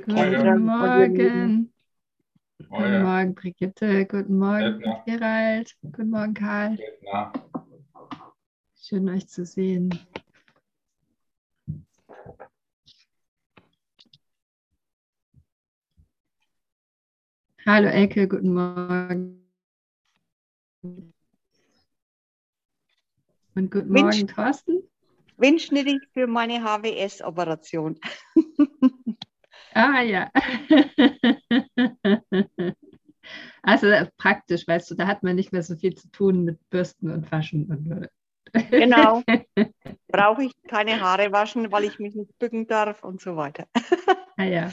Guten Morgen. Guten Morgen, Brigitte. Guten Morgen, Gerald. Guten Morgen, Karl. Schön, euch zu sehen. Hallo, Elke. Guten Morgen. Und guten Morgen, Thorsten. Windschnittig für meine HWS-Operation. Ah ja. Also praktisch, weißt du, da hat man nicht mehr so viel zu tun mit Bürsten und Waschen. Und genau. Brauche ich keine Haare waschen, weil ich mich nicht bücken darf und so weiter. Ah ja.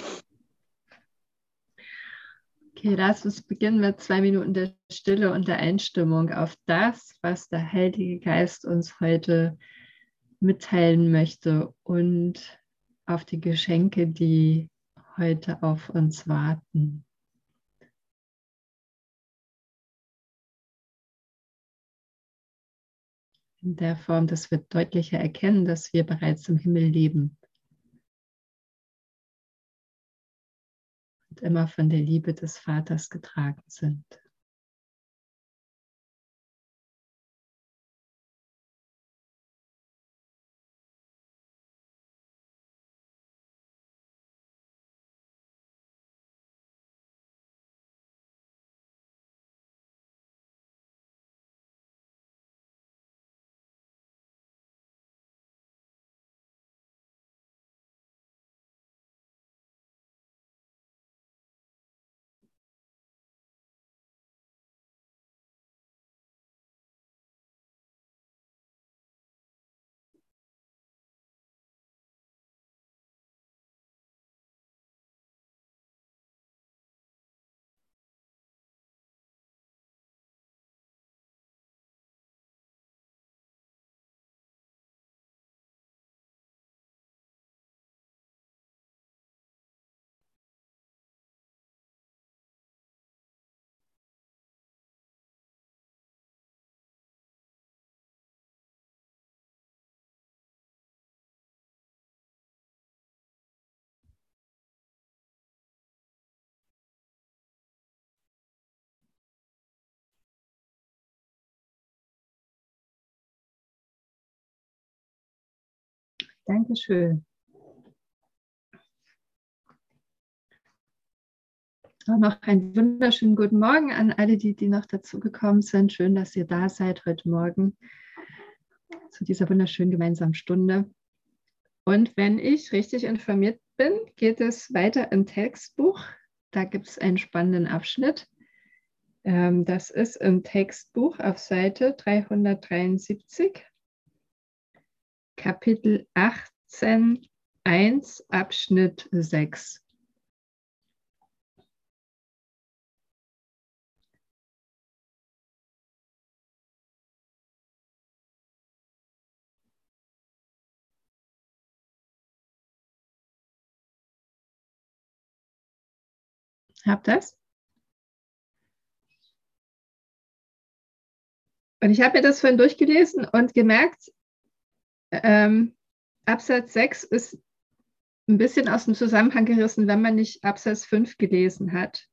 Okay, lass uns beginnen mit zwei Minuten der Stille und der Einstimmung auf das, was der Heilige Geist uns heute mitteilen möchte und auf die Geschenke, die heute auf uns warten. In der Form, dass wir deutlicher erkennen, dass wir bereits im Himmel leben. Und immer von der Liebe des Vaters getragen sind. Dankeschön. Auch noch einen wunderschönen guten Morgen an alle, die, die noch dazugekommen sind. Schön, dass ihr da seid heute Morgen zu dieser wunderschönen gemeinsamen Stunde. Und wenn ich richtig informiert bin, geht es weiter im Textbuch. Da gibt es einen spannenden Abschnitt. Ähm, das ist im Textbuch auf Seite 373. Kapitel 18, 1, Abschnitt 6. Habt das? Und ich habe mir das vorhin durchgelesen und gemerkt, ähm, Absatz 6 ist ein bisschen aus dem Zusammenhang gerissen, wenn man nicht Absatz 5 gelesen hat.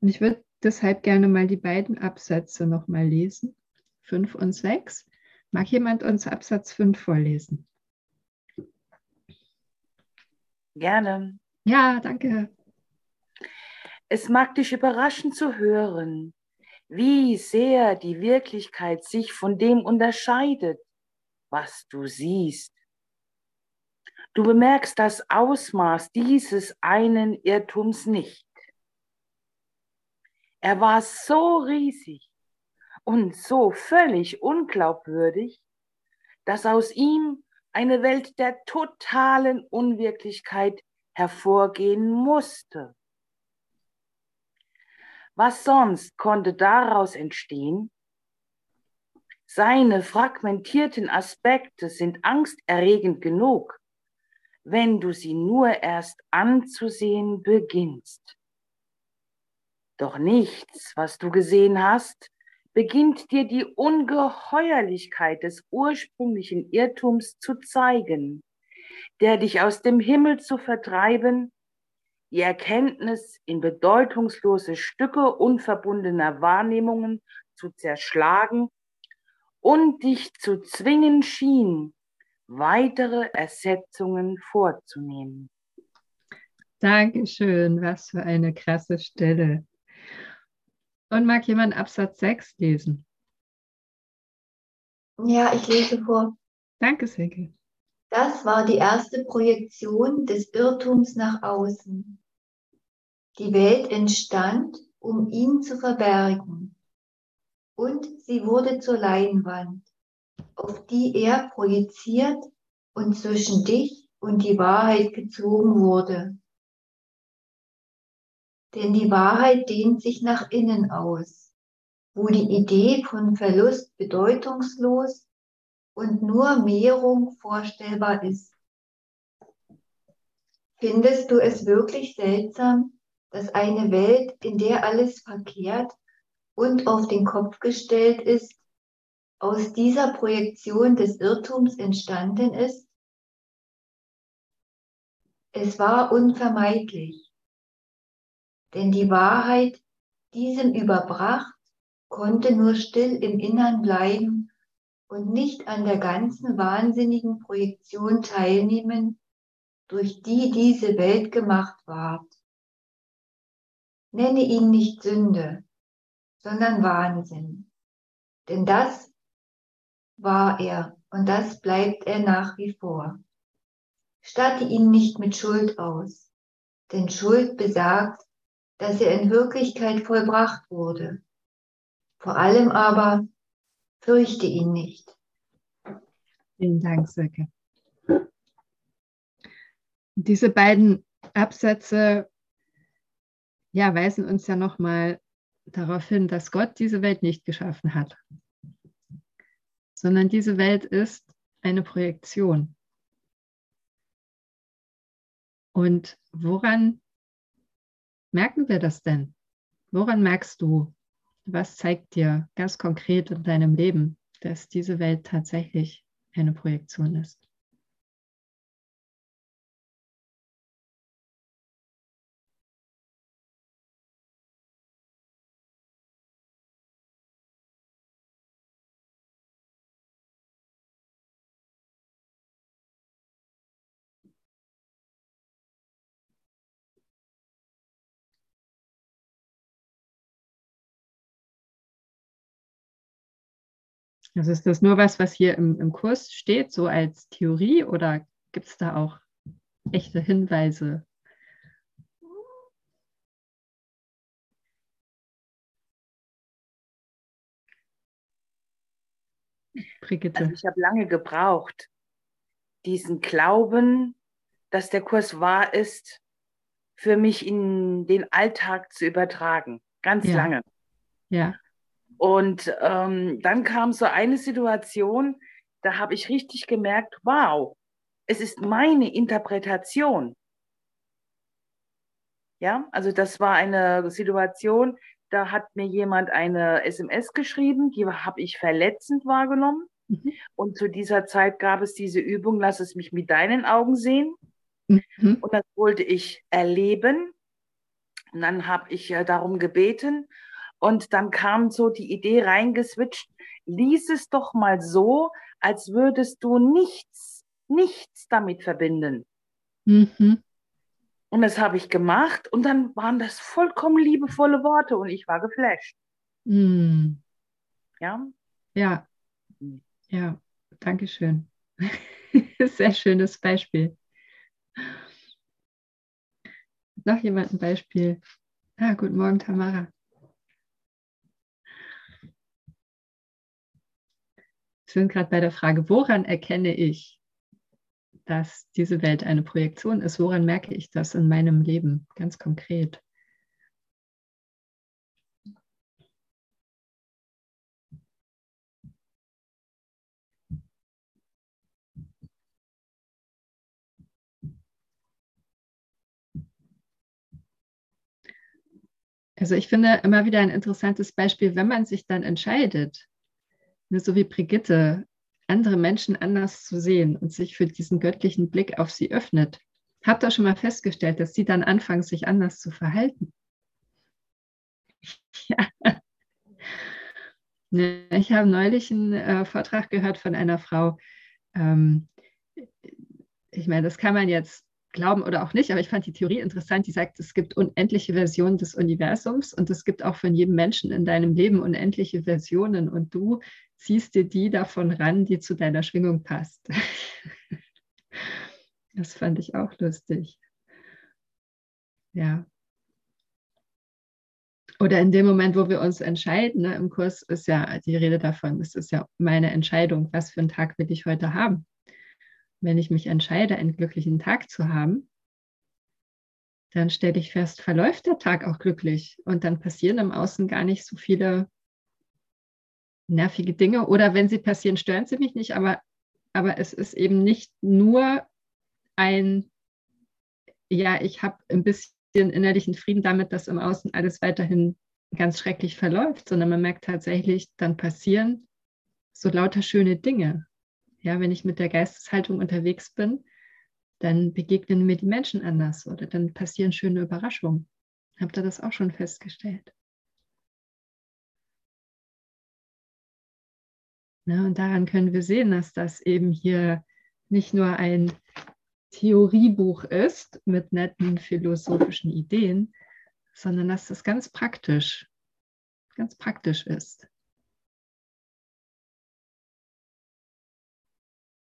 Und ich würde deshalb gerne mal die beiden Absätze nochmal lesen, 5 und 6. Mag jemand uns Absatz 5 vorlesen? Gerne. Ja, danke. Es mag dich überraschen zu hören, wie sehr die Wirklichkeit sich von dem unterscheidet, was du siehst. Du bemerkst das Ausmaß dieses einen Irrtums nicht. Er war so riesig und so völlig unglaubwürdig, dass aus ihm eine Welt der totalen Unwirklichkeit hervorgehen musste. Was sonst konnte daraus entstehen? Seine fragmentierten Aspekte sind angsterregend genug, wenn du sie nur erst anzusehen beginnst. Doch nichts, was du gesehen hast, beginnt dir die Ungeheuerlichkeit des ursprünglichen Irrtums zu zeigen, der dich aus dem Himmel zu vertreiben, die Erkenntnis in bedeutungslose Stücke unverbundener Wahrnehmungen zu zerschlagen und dich zu zwingen schien, weitere Ersetzungen vorzunehmen. Dankeschön, was für eine krasse Stelle. Und mag jemand Absatz 6 lesen? Ja, ich lese vor. Danke, Silke. Das war die erste Projektion des Irrtums nach außen. Die Welt entstand, um ihn zu verbergen. Und sie wurde zur Leinwand, auf die er projiziert und zwischen dich und die Wahrheit gezogen wurde. Denn die Wahrheit dehnt sich nach innen aus, wo die Idee von Verlust bedeutungslos und nur Mehrung vorstellbar ist. Findest du es wirklich seltsam, dass eine Welt, in der alles verkehrt und auf den Kopf gestellt ist, aus dieser Projektion des Irrtums entstanden ist? Es war unvermeidlich, denn die Wahrheit, diesem überbracht, konnte nur still im Innern bleiben und nicht an der ganzen wahnsinnigen Projektion teilnehmen, durch die diese Welt gemacht ward. Nenne ihn nicht Sünde, sondern Wahnsinn. Denn das war er und das bleibt er nach wie vor. Statte ihn nicht mit Schuld aus, denn Schuld besagt, dass er in Wirklichkeit vollbracht wurde. Vor allem aber Fürchte ihn nicht. Vielen Dank, Silke. Diese beiden Absätze ja, weisen uns ja nochmal darauf hin, dass Gott diese Welt nicht geschaffen hat, sondern diese Welt ist eine Projektion. Und woran merken wir das denn? Woran merkst du, was zeigt dir ganz konkret in deinem Leben, dass diese Welt tatsächlich eine Projektion ist? Also ist das nur was, was hier im, im Kurs steht, so als Theorie oder gibt es da auch echte Hinweise? Brigitte. Also ich habe lange gebraucht, diesen Glauben, dass der Kurs wahr ist, für mich in den Alltag zu übertragen. Ganz ja. lange. Ja. Und ähm, dann kam so eine Situation, da habe ich richtig gemerkt, wow, es ist meine Interpretation. Ja, also das war eine Situation, da hat mir jemand eine SMS geschrieben, die habe ich verletzend wahrgenommen. Mhm. Und zu dieser Zeit gab es diese Übung, lass es mich mit deinen Augen sehen. Mhm. Und das wollte ich erleben. Und dann habe ich äh, darum gebeten und dann kam so die Idee reingeswitcht, lies es doch mal so, als würdest du nichts, nichts damit verbinden. Mhm. Und das habe ich gemacht und dann waren das vollkommen liebevolle Worte und ich war geflasht. Mhm. Ja? Ja. Ja, danke schön. Sehr schönes Beispiel. Noch jemand ein Beispiel? Ah, guten Morgen, Tamara. Sind gerade bei der Frage, woran erkenne ich, dass diese Welt eine Projektion ist? Woran merke ich das in meinem Leben ganz konkret? Also ich finde immer wieder ein interessantes Beispiel, wenn man sich dann entscheidet, so wie Brigitte, andere Menschen anders zu sehen und sich für diesen göttlichen Blick auf sie öffnet, Habt ihr schon mal festgestellt, dass sie dann anfangen, sich anders zu verhalten? Ja. Ich habe neulich einen äh, Vortrag gehört von einer Frau. Ähm, ich meine, das kann man jetzt glauben oder auch nicht, aber ich fand die Theorie interessant, die sagt, es gibt unendliche Versionen des Universums und es gibt auch von jedem Menschen in deinem Leben unendliche Versionen und du ziehst dir die davon ran, die zu deiner Schwingung passt. das fand ich auch lustig. Ja. Oder in dem Moment, wo wir uns entscheiden, ne, im Kurs ist ja die Rede davon, es ist ja meine Entscheidung, was für einen Tag will ich heute haben wenn ich mich entscheide, einen glücklichen Tag zu haben, dann stelle ich fest, verläuft der Tag auch glücklich und dann passieren im Außen gar nicht so viele nervige Dinge oder wenn sie passieren, stören sie mich nicht, aber, aber es ist eben nicht nur ein, ja, ich habe ein bisschen innerlichen Frieden damit, dass im Außen alles weiterhin ganz schrecklich verläuft, sondern man merkt tatsächlich, dann passieren so lauter schöne Dinge. Ja, wenn ich mit der Geisteshaltung unterwegs bin, dann begegnen mir die Menschen anders oder dann passieren schöne Überraschungen. Habt ihr das auch schon festgestellt? Ja, und daran können wir sehen, dass das eben hier nicht nur ein Theoriebuch ist mit netten philosophischen Ideen, sondern dass das ganz praktisch, ganz praktisch ist.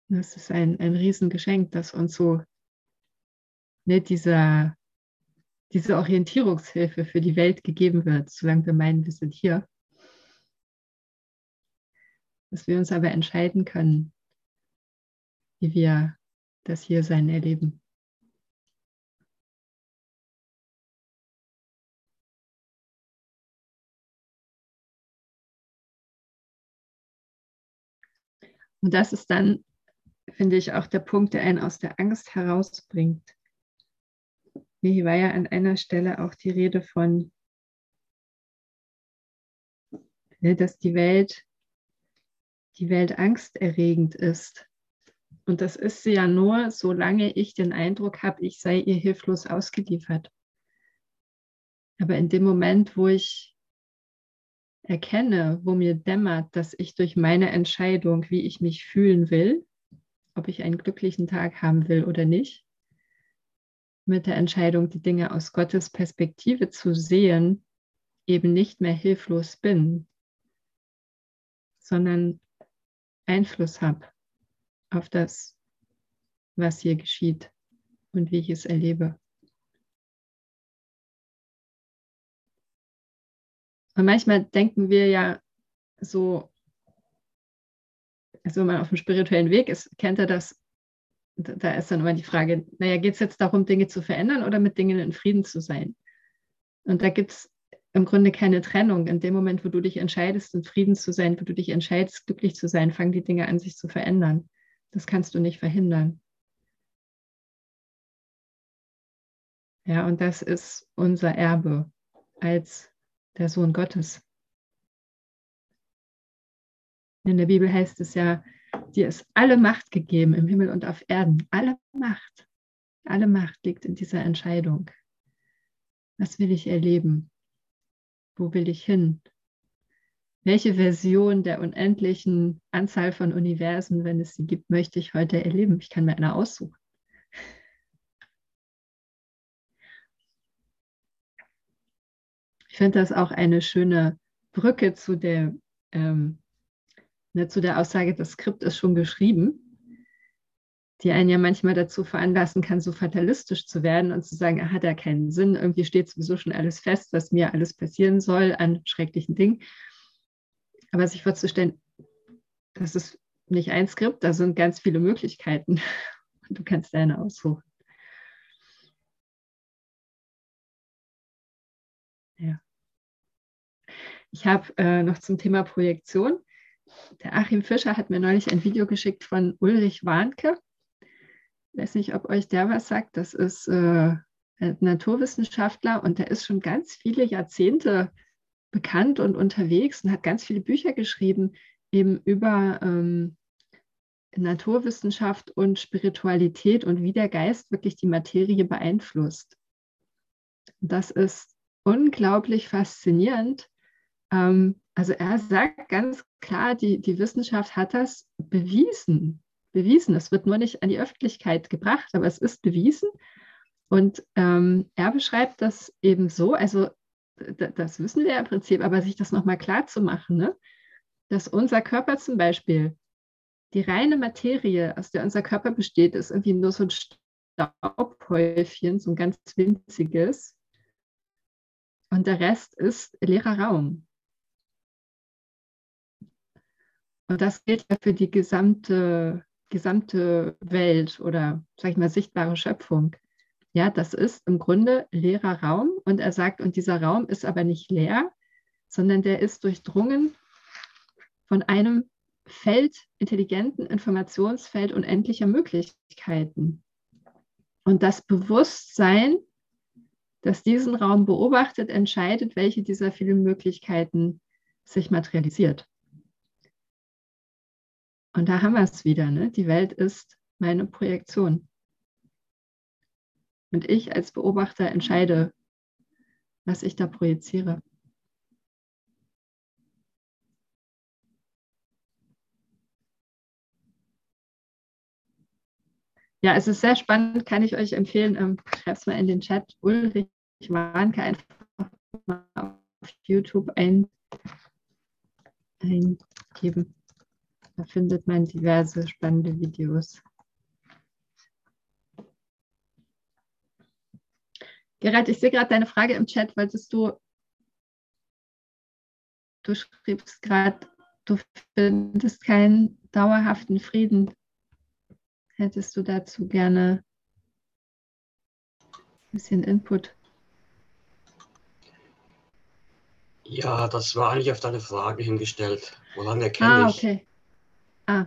Das ist ein, ein Riesengeschenk, das uns so ne, dieser, diese Orientierungshilfe für die Welt gegeben wird, solange wir meinen, wir sind hier. Dass wir uns aber entscheiden können, wie wir das Hiersein erleben. Und das ist dann finde ich, auch der Punkt, der einen aus der Angst herausbringt. Hier war ja an einer Stelle auch die Rede von, dass die Welt, die Welt angsterregend ist. Und das ist sie ja nur, solange ich den Eindruck habe, ich sei ihr hilflos ausgeliefert. Aber in dem Moment, wo ich erkenne, wo mir dämmert, dass ich durch meine Entscheidung, wie ich mich fühlen will, ob ich einen glücklichen Tag haben will oder nicht. Mit der Entscheidung, die Dinge aus Gottes Perspektive zu sehen, eben nicht mehr hilflos bin, sondern Einfluss habe auf das, was hier geschieht und wie ich es erlebe. Und manchmal denken wir ja so, also wenn man auf dem spirituellen Weg ist, kennt er das, da ist dann immer die Frage, naja, geht es jetzt darum, Dinge zu verändern oder mit Dingen in Frieden zu sein? Und da gibt es im Grunde keine Trennung. In dem Moment, wo du dich entscheidest, in Frieden zu sein, wo du dich entscheidest, glücklich zu sein, fangen die Dinge an, sich zu verändern. Das kannst du nicht verhindern. Ja, und das ist unser Erbe als der Sohn Gottes. In der Bibel heißt es ja, dir ist alle Macht gegeben im Himmel und auf Erden. Alle Macht. Alle Macht liegt in dieser Entscheidung. Was will ich erleben? Wo will ich hin? Welche Version der unendlichen Anzahl von Universen, wenn es sie gibt, möchte ich heute erleben? Ich kann mir eine aussuchen. Ich finde das auch eine schöne Brücke zu der ähm, ne, zu der Aussage, das Skript ist schon geschrieben, die einen ja manchmal dazu veranlassen kann, so fatalistisch zu werden und zu sagen, er hat ja keinen Sinn, irgendwie steht sowieso schon alles fest, was mir alles passieren soll an schrecklichen Dingen. Aber sich vorzustellen, das ist nicht ein Skript, da sind ganz viele Möglichkeiten und du kannst deine aussuchen. Ja. Ich habe äh, noch zum Thema Projektion der Achim Fischer hat mir neulich ein Video geschickt von Ulrich Warnke. Ich weiß nicht, ob euch der was sagt. Das ist äh, Naturwissenschaftler und der ist schon ganz viele Jahrzehnte bekannt und unterwegs und hat ganz viele Bücher geschrieben, eben über, ähm, Naturwissenschaft und Spiritualität und wie der Geist wirklich die Materie beeinflusst. Das ist unglaublich faszinierend. Ähm, also er sagt ganz klar, die, die Wissenschaft hat das bewiesen. Bewiesen. Es wird nur nicht an die Öffentlichkeit gebracht, aber es ist bewiesen. Und ähm, er beschreibt das eben so, also das wissen wir im Prinzip, aber sich das nochmal klar zu machen, ne? dass unser Körper zum Beispiel, die reine Materie, aus der unser Körper besteht, ist irgendwie nur so ein Staubhäufchen, so ein ganz winziges. Und der Rest ist leerer Raum. Und das gilt ja für die gesamte, gesamte Welt oder, sag ich mal, sichtbare Schöpfung. Ja, das ist im Grunde leerer Raum. Und er sagt, und dieser Raum ist aber nicht leer, sondern der ist durchdrungen von einem Feld, intelligenten Informationsfeld unendlicher Möglichkeiten. Und das Bewusstsein, das diesen Raum beobachtet, entscheidet, welche dieser vielen Möglichkeiten sich materialisiert. Und da haben wir es wieder. Ne? Die Welt ist meine Projektion. Und ich als Beobachter entscheide, was ich da projiziere. Ja, es ist sehr spannend, kann ich euch empfehlen. Ähm, Schreibt es mal in den Chat. Ulrich Warnke einfach mal auf YouTube ein, eingeben. Da findet man diverse spannende Videos. Gerald, ich sehe gerade deine Frage im Chat. Wolltest du, du schriebst gerade, du findest keinen dauerhaften Frieden. Hättest du dazu gerne ein bisschen Input? Ja, das war eigentlich auf deine Frage hingestellt. Woran erkenne ah, okay. Ah.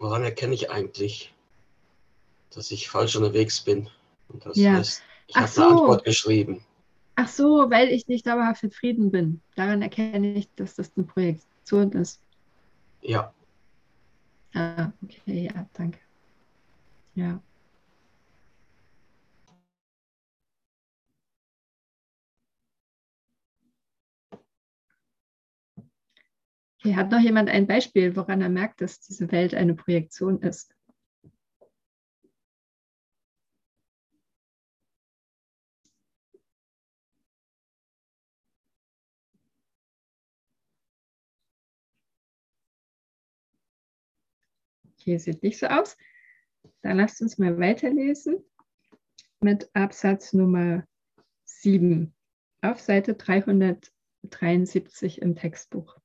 Woran erkenne ich eigentlich, dass ich falsch unterwegs bin? Und das ja. heißt, ich habe so. eine Antwort geschrieben. Ach so, weil ich nicht dauerhaft in Frieden bin. Daran erkenne ich, dass das eine Projektion ist. Ja. Ah, okay, ja, danke. Ja. Okay, hat noch jemand ein Beispiel, woran er merkt, dass diese Welt eine Projektion ist? Okay, sieht nicht so aus. Dann lasst uns mal weiterlesen mit Absatz Nummer 7 auf Seite 373 im Textbuch.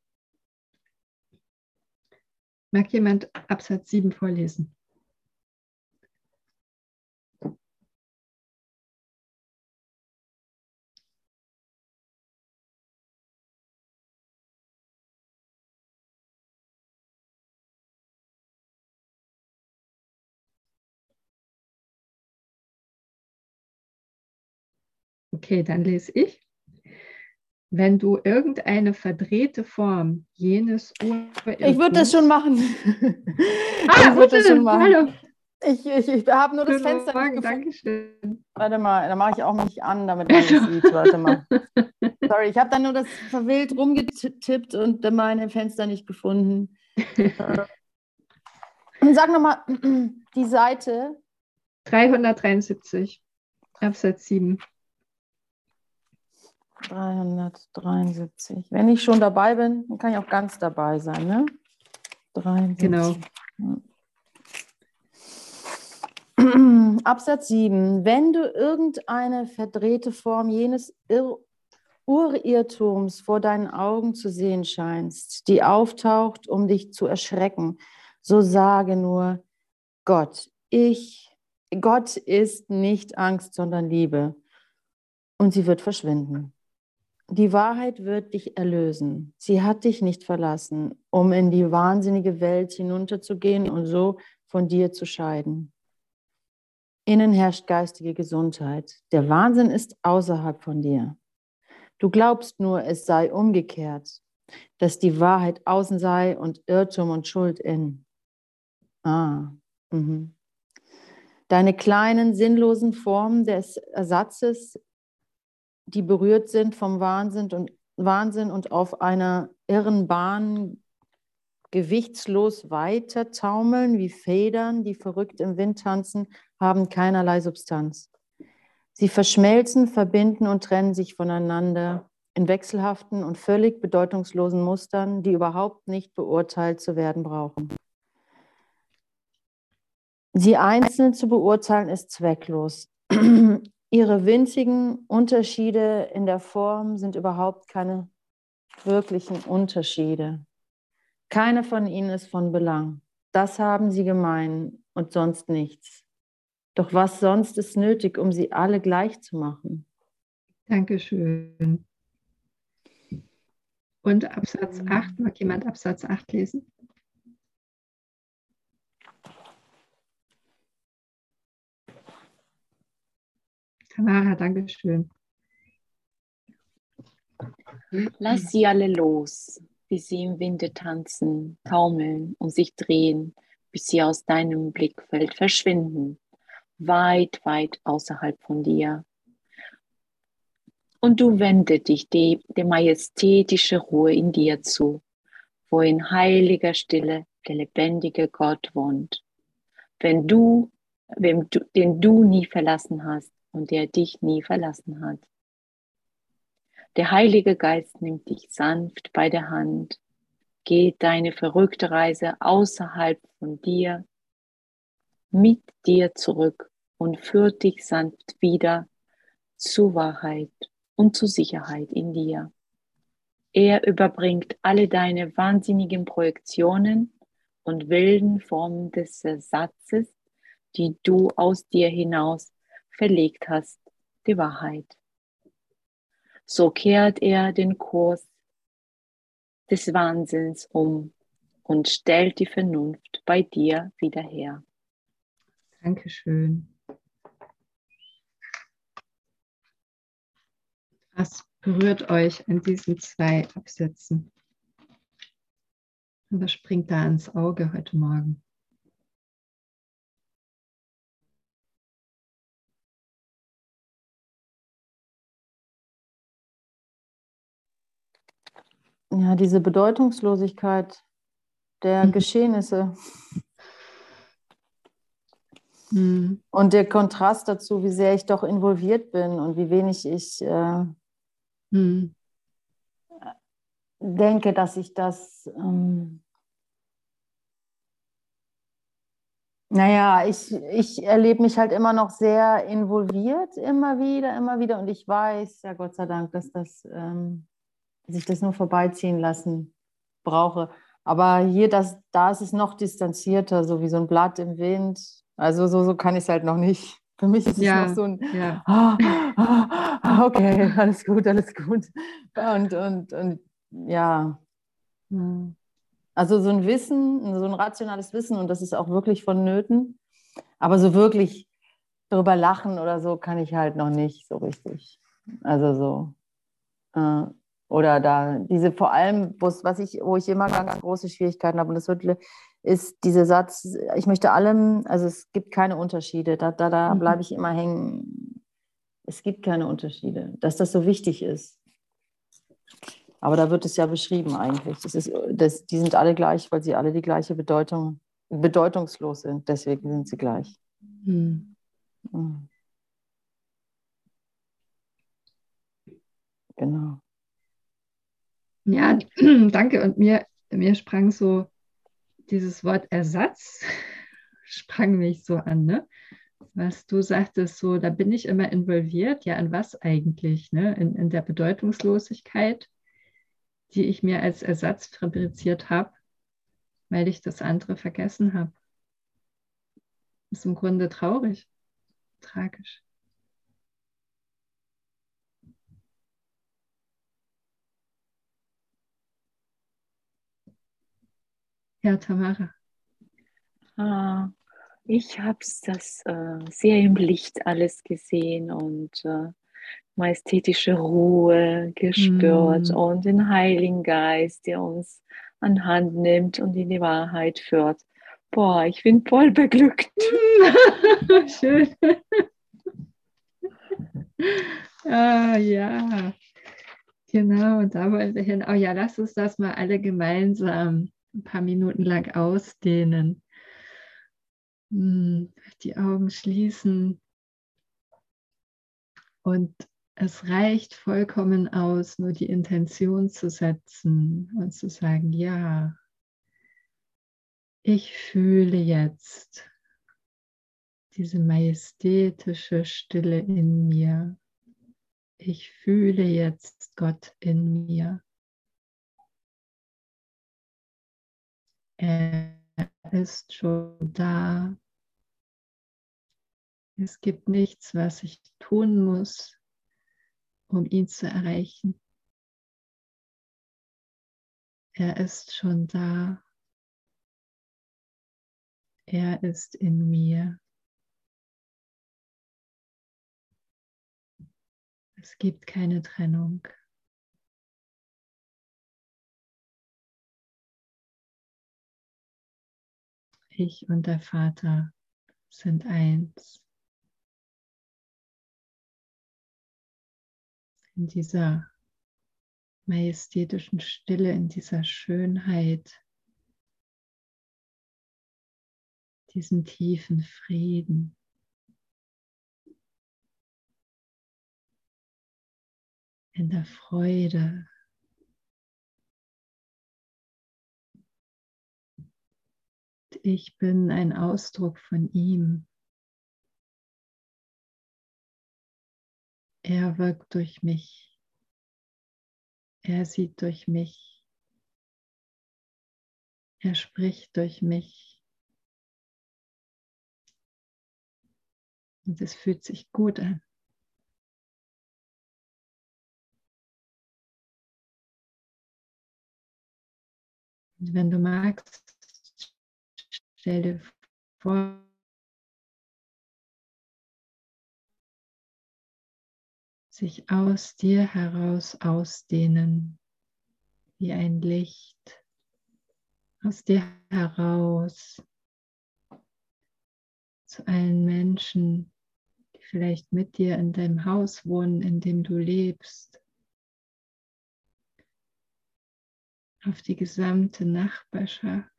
Mag jemand Absatz 7 vorlesen? Okay, dann lese ich. Wenn du irgendeine verdrehte Form jenes Urteils Ich würde das schon machen. Ah, ich würde das schon machen. Hallo. Ich, ich, ich habe nur das Fenster Morgen, Dankeschön. Warte mal, da mache ich auch mich an, damit man es sieht. Warte mal. Sorry, ich habe dann nur das verwillt rumgetippt und meine Fenster nicht gefunden. Und sag nochmal die Seite. 373, Absatz 7. 373. Wenn ich schon dabei bin, dann kann ich auch ganz dabei sein, ne? 73. Genau. Absatz 7. Wenn du irgendeine verdrehte Form jenes Ir Urirrtums vor deinen Augen zu sehen scheinst, die auftaucht, um dich zu erschrecken, so sage nur, Gott, ich, Gott ist nicht Angst, sondern Liebe. Und sie wird verschwinden. Die Wahrheit wird dich erlösen. Sie hat dich nicht verlassen, um in die wahnsinnige Welt hinunterzugehen und so von dir zu scheiden. Innen herrscht geistige Gesundheit. Der Wahnsinn ist außerhalb von dir. Du glaubst nur, es sei umgekehrt, dass die Wahrheit außen sei und Irrtum und Schuld innen. Ah. Mhm. Deine kleinen sinnlosen Formen des Ersatzes, die berührt sind vom Wahnsinn und, Wahnsinn und auf einer irren Bahn gewichtslos weiter taumeln wie Federn, die verrückt im Wind tanzen, haben keinerlei Substanz. Sie verschmelzen, verbinden und trennen sich voneinander in wechselhaften und völlig bedeutungslosen Mustern, die überhaupt nicht beurteilt zu werden brauchen. Sie einzeln zu beurteilen ist zwecklos. Ihre winzigen Unterschiede in der Form sind überhaupt keine wirklichen Unterschiede. Keine von ihnen ist von Belang. Das haben sie gemein und sonst nichts. Doch was sonst ist nötig, um sie alle gleich zu machen? Dankeschön. Und Absatz 8, mag jemand Absatz 8 lesen? Tamara, Dankeschön. Lass sie alle los, wie sie im Winde tanzen, taumeln und sich drehen, bis sie aus deinem Blickfeld verschwinden, weit, weit außerhalb von dir. Und du wende dich die, die majestätische Ruhe in dir zu, wo in heiliger Stille der lebendige Gott wohnt. Wenn du, wem du, den du nie verlassen hast und der dich nie verlassen hat. Der Heilige Geist nimmt dich sanft bei der Hand, geht deine verrückte Reise außerhalb von dir, mit dir zurück und führt dich sanft wieder zur Wahrheit und zur Sicherheit in dir. Er überbringt alle deine wahnsinnigen Projektionen und wilden Formen des Ersatzes, die du aus dir hinaus verlegt hast, die Wahrheit. So kehrt er den Kurs des Wahnsinns um und stellt die Vernunft bei dir wieder her. Dankeschön. Was berührt euch an diesen zwei Absätzen? Was springt da ins Auge heute Morgen? Ja, diese Bedeutungslosigkeit der mhm. Geschehnisse. Mhm. Und der Kontrast dazu, wie sehr ich doch involviert bin und wie wenig ich äh, mhm. denke, dass ich das, ähm, naja, ich, ich erlebe mich halt immer noch sehr involviert, immer wieder, immer wieder. Und ich weiß, ja Gott sei Dank, dass das ähm, dass ich das nur vorbeiziehen lassen brauche. Aber hier, das, da ist es noch distanzierter, so wie so ein Blatt im Wind. Also so, so kann ich es halt noch nicht. Für mich ist es ja, noch so ein, ja. ah, ah, okay, alles gut, alles gut. Und, und, und ja, hm. also so ein Wissen, so ein rationales Wissen, und das ist auch wirklich vonnöten. Aber so wirklich darüber lachen oder so kann ich halt noch nicht so richtig. Also so. Äh, oder da diese vor allem, was ich, wo ich immer ganz große Schwierigkeiten habe, und das wird, ist dieser Satz, ich möchte allem, also es gibt keine Unterschiede, da, da, da mhm. bleibe ich immer hängen. Es gibt keine Unterschiede, dass das so wichtig ist. Aber da wird es ja beschrieben eigentlich. Das ist, das, die sind alle gleich, weil sie alle die gleiche Bedeutung, bedeutungslos sind. Deswegen sind sie gleich. Mhm. Genau. Ja, danke. Und mir, mir sprang so dieses Wort Ersatz, sprang mich so an, ne? Was du sagtest, so, da bin ich immer involviert. Ja, in was eigentlich? Ne? In, in der Bedeutungslosigkeit, die ich mir als Ersatz fabriziert habe, weil ich das andere vergessen habe. Ist im Grunde traurig, tragisch. Ja, Tamara. Ah, ich habe das äh, sehr im Licht alles gesehen und äh, majestätische Ruhe gespürt mm. und den Heiligen Geist, der uns an Hand nimmt und in die Wahrheit führt. Boah, ich bin voll beglückt. Schön. ah, ja, genau, da wollen wir hin. Oh ja, lass uns das mal alle gemeinsam ein paar Minuten lang ausdehnen. Hm, die Augen schließen. Und es reicht vollkommen aus, nur die Intention zu setzen und zu sagen, ja, ich fühle jetzt diese majestätische Stille in mir. Ich fühle jetzt Gott in mir. Er ist schon da. Es gibt nichts, was ich tun muss, um ihn zu erreichen. Er ist schon da. Er ist in mir. Es gibt keine Trennung. Ich und der Vater sind eins. In dieser majestätischen Stille, in dieser Schönheit, diesen tiefen Frieden. In der Freude, ich bin ein Ausdruck von ihm. Er wirkt durch mich. Er sieht durch mich. Er spricht durch mich. Und es fühlt sich gut an. Und wenn du magst, Stell dir vor, sich aus dir heraus ausdehnen, wie ein Licht aus dir heraus zu allen Menschen, die vielleicht mit dir in deinem Haus wohnen, in dem du lebst, auf die gesamte Nachbarschaft.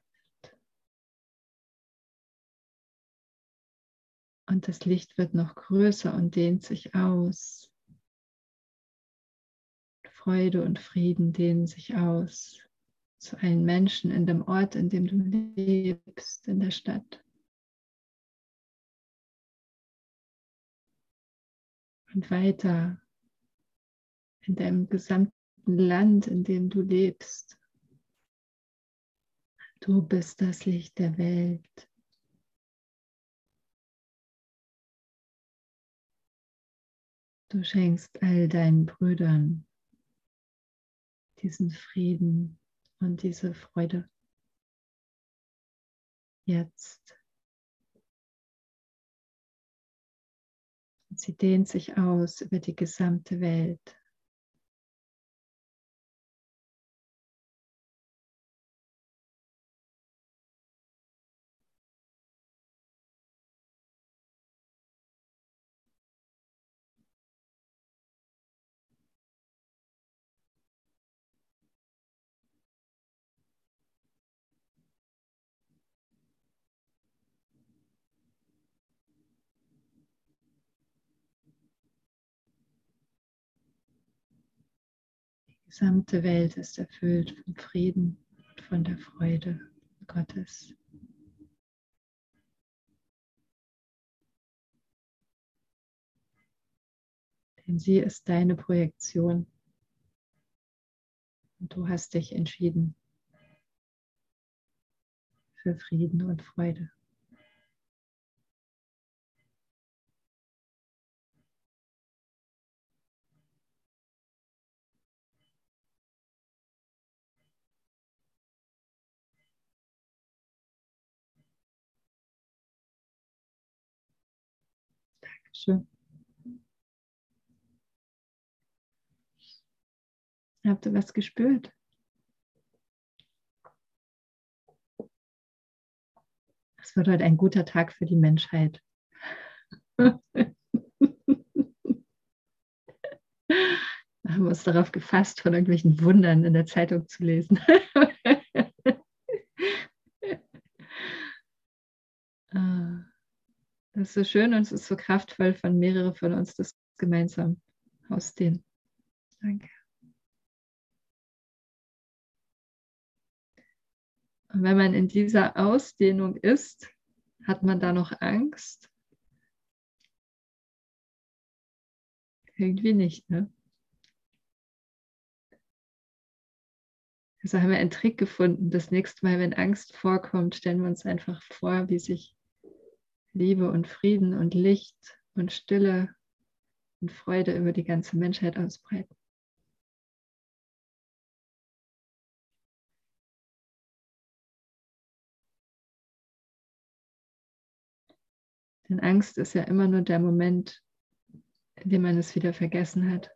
Und das Licht wird noch größer und dehnt sich aus. Freude und Frieden dehnen sich aus zu allen Menschen in dem Ort, in dem du lebst, in der Stadt. Und weiter in deinem gesamten Land, in dem du lebst. Du bist das Licht der Welt. Du schenkst all deinen Brüdern diesen Frieden und diese Freude. Jetzt. Und sie dehnt sich aus über die gesamte Welt. Gesamte Welt ist erfüllt vom Frieden und von der Freude Gottes. Denn sie ist deine Projektion und du hast dich entschieden für Frieden und Freude. Schön. Habt ihr was gespürt? Es wird heute ein guter Tag für die Menschheit. Wir haben uns darauf gefasst, von irgendwelchen Wundern in der Zeitung zu lesen. Ah, das ist so schön und es ist so kraftvoll, von mehreren von uns das gemeinsam ausdehnen. Danke. Und wenn man in dieser Ausdehnung ist, hat man da noch Angst? Irgendwie nicht, ne? Also haben wir einen Trick gefunden. Das nächste Mal, wenn Angst vorkommt, stellen wir uns einfach vor, wie sich Liebe und Frieden und Licht und Stille und Freude über die ganze Menschheit ausbreiten. Denn Angst ist ja immer nur der Moment, in dem man es wieder vergessen hat,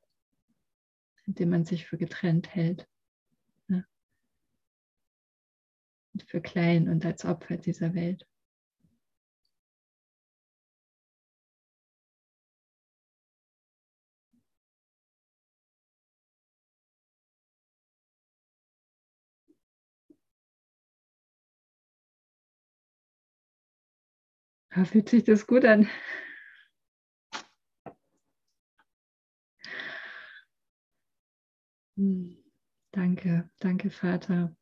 in dem man sich für getrennt hält. Ne? Und für klein und als Opfer dieser Welt. Da fühlt sich das gut an. Hm, danke, danke Vater.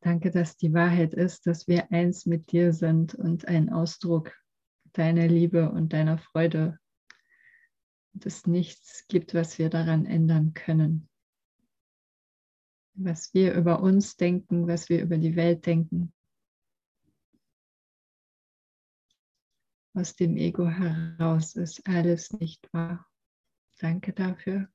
Danke, dass die Wahrheit ist, dass wir eins mit dir sind und ein Ausdruck deiner Liebe und deiner Freude. Und es nichts gibt, was wir daran ändern können. Was wir über uns denken, was wir über die Welt denken, aus dem Ego heraus ist alles nicht wahr. Danke dafür.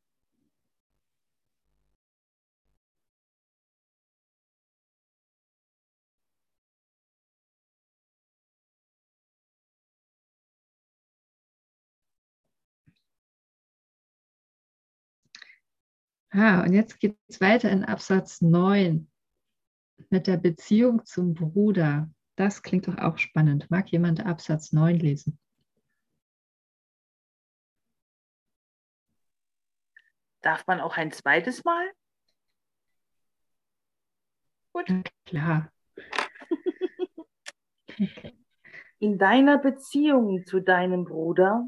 Ah, und jetzt geht es weiter in Absatz 9 mit der Beziehung zum Bruder. Das klingt doch auch spannend. Mag jemand Absatz 9 lesen? Darf man auch ein zweites Mal? Gut. Klar. In deiner Beziehung zu deinem Bruder,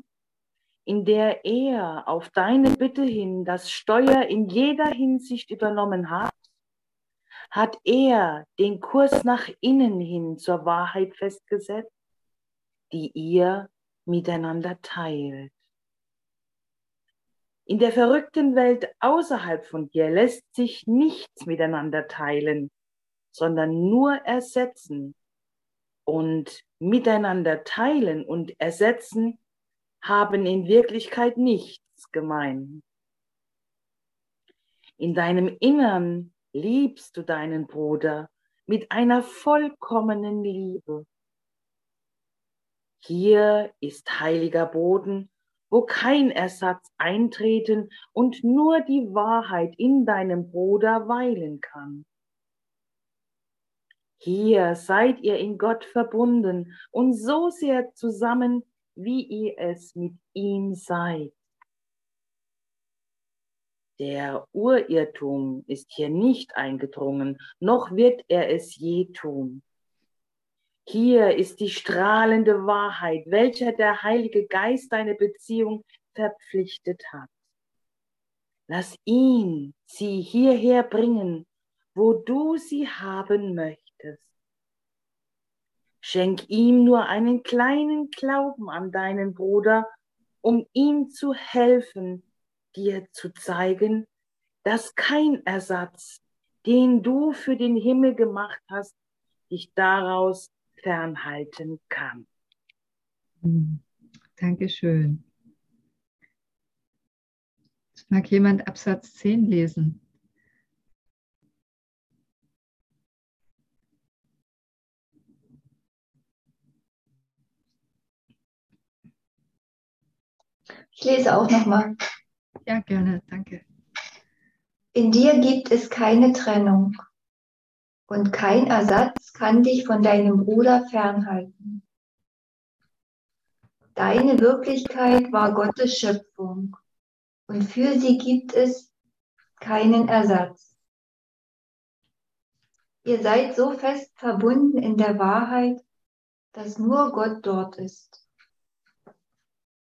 in der er auf deine Bitte hin das Steuer in jeder Hinsicht übernommen hat, hat er den Kurs nach innen hin zur Wahrheit festgesetzt, die ihr miteinander teilt. In der verrückten Welt außerhalb von dir lässt sich nichts miteinander teilen, sondern nur ersetzen. Und miteinander teilen und ersetzen haben in Wirklichkeit nichts gemein. In deinem Innern liebst du deinen Bruder mit einer vollkommenen Liebe. Hier ist heiliger Boden, wo kein Ersatz eintreten und nur die Wahrheit in deinem Bruder weilen kann. Hier seid ihr in Gott verbunden und so sehr zusammen, wie ihr es mit ihm seid. Der Urirrtum ist hier nicht eingedrungen, noch wird er es je tun. Hier ist die strahlende Wahrheit, welcher der Heilige Geist deine Beziehung verpflichtet hat. Lass ihn sie hierher bringen, wo du sie haben möchtest. Schenk ihm nur einen kleinen Glauben an deinen Bruder, um ihm zu helfen, dir zu zeigen, dass kein Ersatz, den du für den Himmel gemacht hast, dich daraus fernhalten kann. Hm. Dankeschön. Mag jemand Absatz 10 lesen? Ich lese auch nochmal. Ja, gerne, danke. In dir gibt es keine Trennung. Und kein Ersatz kann dich von deinem Bruder fernhalten. Deine Wirklichkeit war Gottes Schöpfung und für sie gibt es keinen Ersatz. Ihr seid so fest verbunden in der Wahrheit, dass nur Gott dort ist.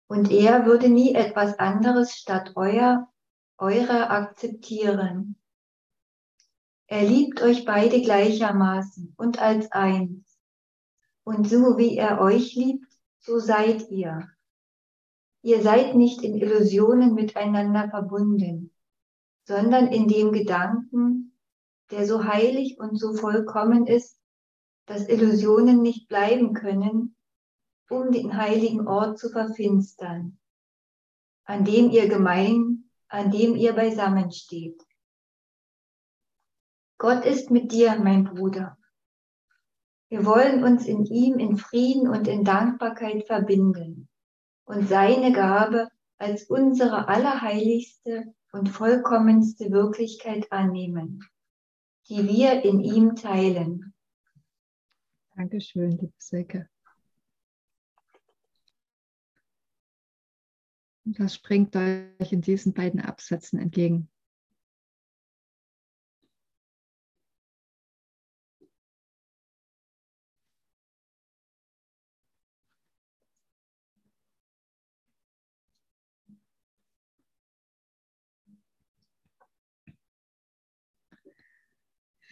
Und er würde nie etwas anderes statt euer, eurer akzeptieren. Er liebt euch beide gleichermaßen und als eins. Und so wie er euch liebt, so seid ihr. Ihr seid nicht in Illusionen miteinander verbunden, sondern in dem Gedanken, der so heilig und so vollkommen ist, dass Illusionen nicht bleiben können, um den heiligen Ort zu verfinstern, an dem ihr gemein, an dem ihr beisammen steht. Gott ist mit dir, mein Bruder. Wir wollen uns in ihm in Frieden und in Dankbarkeit verbinden und seine Gabe als unsere allerheiligste und vollkommenste Wirklichkeit annehmen, die wir in ihm teilen. Dankeschön, liebe Silke. Was springt euch in diesen beiden Absätzen entgegen?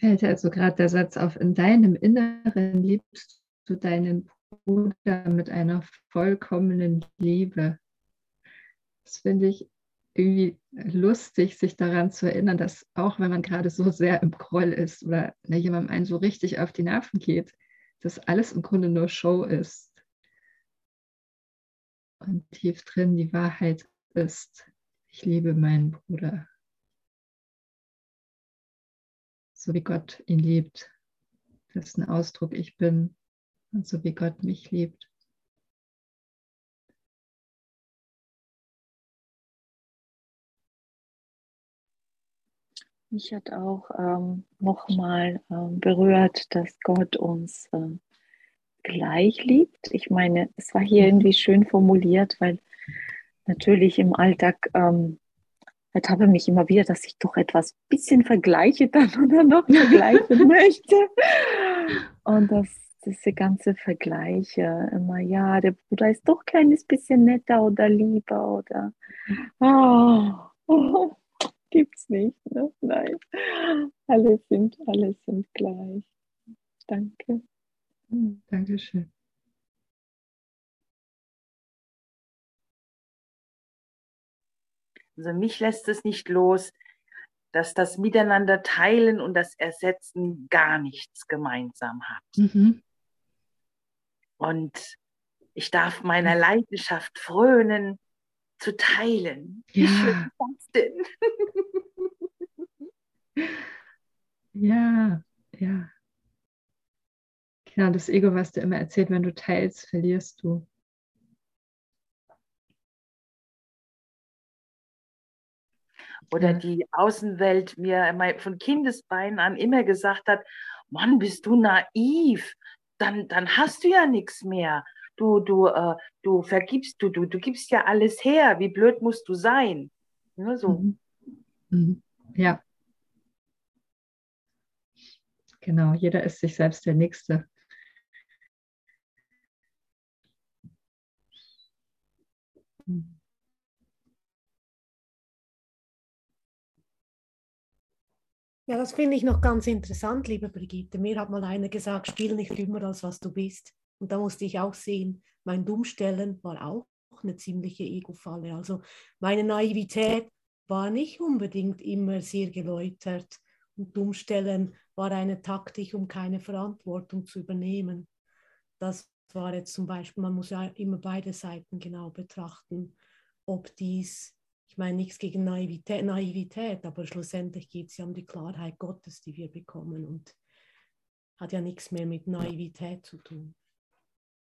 fällt also gerade der Satz auf, in deinem Inneren liebst du deinen Bruder mit einer vollkommenen Liebe. Das finde ich irgendwie lustig, sich daran zu erinnern, dass auch wenn man gerade so sehr im Groll ist oder ne, jemandem einen so richtig auf die Nerven geht, dass alles im Grunde nur Show ist. Und tief drin die Wahrheit ist, ich liebe meinen Bruder. so wie Gott ihn liebt. Das ist ein Ausdruck, ich bin und so wie Gott mich liebt. Mich hat auch ähm, nochmal ähm, berührt, dass Gott uns ähm, gleich liebt. Ich meine, es war hier mhm. irgendwie schön formuliert, weil natürlich im Alltag ähm, ertappe mich immer wieder, dass ich doch etwas bisschen vergleiche dann oder noch vergleichen möchte. Und dass diese ganze Vergleiche immer, ja, der Bruder ist doch ein kleines bisschen netter oder lieber oder oh, oh, gibt's nicht. Ne? Nein, alle sind, alle sind gleich. Danke. Dankeschön. Also mich lässt es nicht los, dass das Miteinander teilen und das Ersetzen gar nichts gemeinsam hat. Mhm. Und ich darf meiner Leidenschaft frönen, zu teilen. Ja. Wie schön das denn? ja, ja. Genau, das Ego, was dir immer erzählt, wenn du teilst, verlierst du. oder die Außenwelt mir von Kindesbeinen an immer gesagt hat, Mann, bist du naiv, dann, dann hast du ja nichts mehr. Du, du, äh, du vergibst, du, du, du gibst ja alles her. Wie blöd musst du sein? Nur so. Mhm. Mhm. Ja. Genau, jeder ist sich selbst der Nächste. Mhm. Ja, das finde ich noch ganz interessant, liebe Brigitte. Mir hat mal einer gesagt, spiel nicht dümmer, als was du bist. Und da musste ich auch sehen, mein Dummstellen war auch eine ziemliche Ego-Falle. Also meine Naivität war nicht unbedingt immer sehr geläutert. Und Dummstellen war eine Taktik, um keine Verantwortung zu übernehmen. Das war jetzt zum Beispiel, man muss ja immer beide Seiten genau betrachten, ob dies ich meine nichts gegen Naivität, Naivität aber schlussendlich geht es ja um die Klarheit Gottes, die wir bekommen und hat ja nichts mehr mit Naivität zu tun.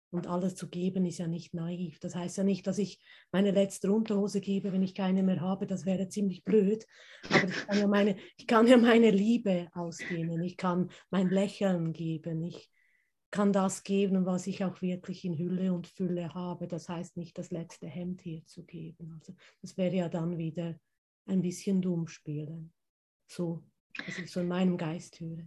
Und alles zu geben ist ja nicht naiv. Das heißt ja nicht, dass ich meine letzte Unterhose gebe, wenn ich keine mehr habe. Das wäre ziemlich blöd. Aber ich kann ja meine, ich kann ja meine Liebe ausdehnen. Ich kann mein Lächeln geben. Ich kann das geben, was ich auch wirklich in Hülle und Fülle habe. Das heißt nicht, das letzte Hemd hier zu geben. Also das wäre ja dann wieder ein bisschen dumm spielen. So, was ich so in meinem Geist höre.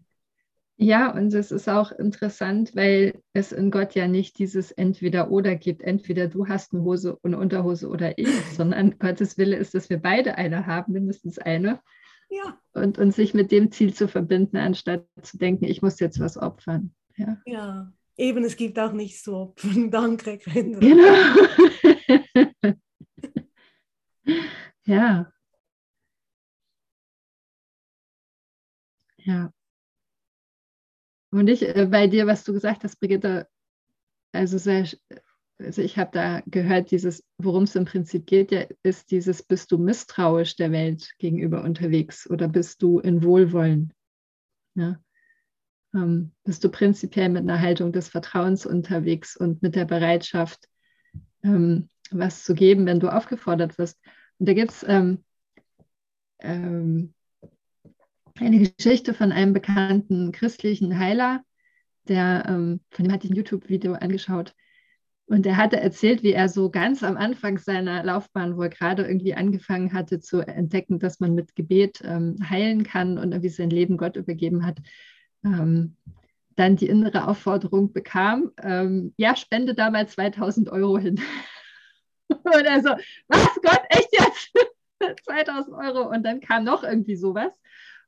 Ja, und es ist auch interessant, weil es in Gott ja nicht dieses Entweder-Oder gibt. Entweder du hast eine Hose, eine Unterhose oder ich, sondern Gottes Wille ist, dass wir beide eine haben, mindestens eine. Ja. Und, und sich mit dem Ziel zu verbinden, anstatt zu denken, ich muss jetzt was opfern. Ja, ja. eben, es gibt auch nicht so Opfern. Danke, Kendra. Genau. ja. Ja. Und ich äh, bei dir, was du gesagt hast, Brigitte, also sehr, also ich habe da gehört, dieses, worum es im Prinzip geht, ja, ist dieses, bist du misstrauisch der Welt gegenüber unterwegs oder bist du in Wohlwollen? Ja? Ähm, bist du prinzipiell mit einer Haltung des Vertrauens unterwegs und mit der Bereitschaft, ähm, was zu geben, wenn du aufgefordert wirst? Und da gibt es ähm, ähm eine Geschichte von einem bekannten christlichen Heiler, der, ähm, von dem hatte ich ein YouTube-Video angeschaut. Und er hatte erzählt, wie er so ganz am Anfang seiner Laufbahn, wo er gerade irgendwie angefangen hatte zu entdecken, dass man mit Gebet ähm, heilen kann und irgendwie sein Leben Gott übergeben hat, ähm, dann die innere Aufforderung bekam, ähm, ja, spende da mal 2000 Euro hin. und er so, was Gott, echt jetzt? 2000 Euro. Und dann kam noch irgendwie sowas.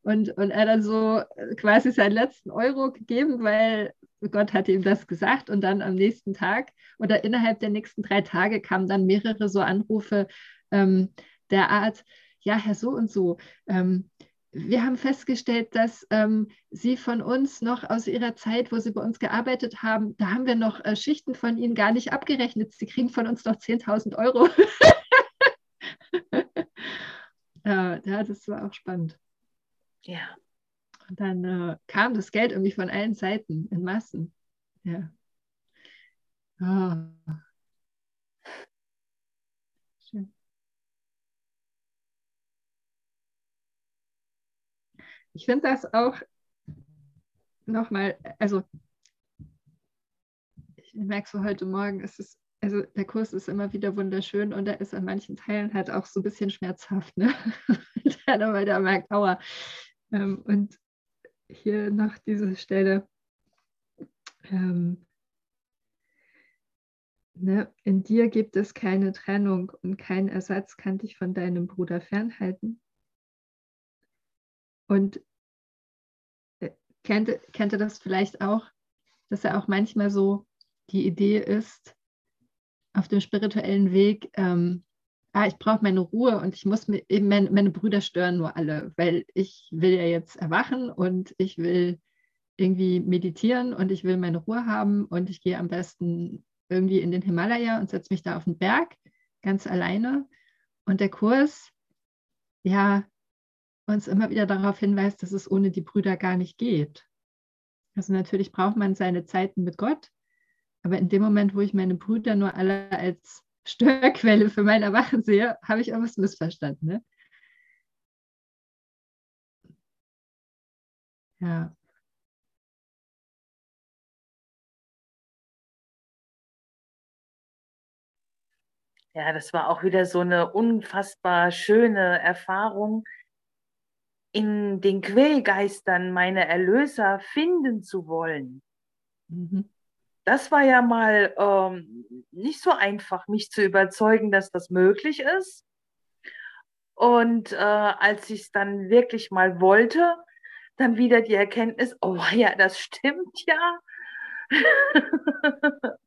Und, und er dann so quasi seinen letzten Euro gegeben, weil Gott hatte ihm das gesagt. Und dann am nächsten Tag oder innerhalb der nächsten drei Tage kamen dann mehrere so Anrufe ähm, der Art, ja, Herr so und so, ähm, wir haben festgestellt, dass ähm, Sie von uns noch aus Ihrer Zeit, wo Sie bei uns gearbeitet haben, da haben wir noch äh, Schichten von Ihnen gar nicht abgerechnet. Sie kriegen von uns noch 10.000 Euro. ja, das war auch spannend. Ja. Und dann äh, kam das Geld irgendwie von allen Seiten in Massen. Ja. Oh. Schön. Ich finde das auch nochmal, also ich merke so heute Morgen, ist es also der Kurs ist immer wieder wunderschön und er ist an manchen Teilen halt auch so ein bisschen schmerzhaft, ne? weil der merkt, aua, ähm, und hier noch diese Stelle. Ähm, ne, in dir gibt es keine Trennung und kein Ersatz kann dich von deinem Bruder fernhalten. Und äh, kennt, kennt ihr das vielleicht auch, dass er auch manchmal so die Idee ist, auf dem spirituellen Weg ähm, ah, ich brauche meine Ruhe und ich muss mir meine, meine Brüder stören nur alle, weil ich will ja jetzt erwachen und ich will irgendwie meditieren und ich will meine Ruhe haben und ich gehe am besten irgendwie in den Himalaya und setze mich da auf den Berg ganz alleine. Und der Kurs, ja, uns immer wieder darauf hinweist, dass es ohne die Brüder gar nicht geht. Also natürlich braucht man seine Zeiten mit Gott, aber in dem Moment, wo ich meine Brüder nur alle als Störquelle für mein Erwachen sehe, habe ich irgendwas missverstanden. Ne? Ja. Ja, das war auch wieder so eine unfassbar schöne Erfahrung, in den Quellgeistern meine Erlöser finden zu wollen. Mhm das war ja mal ähm, nicht so einfach, mich zu überzeugen, dass das möglich ist. Und äh, als ich es dann wirklich mal wollte, dann wieder die Erkenntnis, oh ja, das stimmt ja.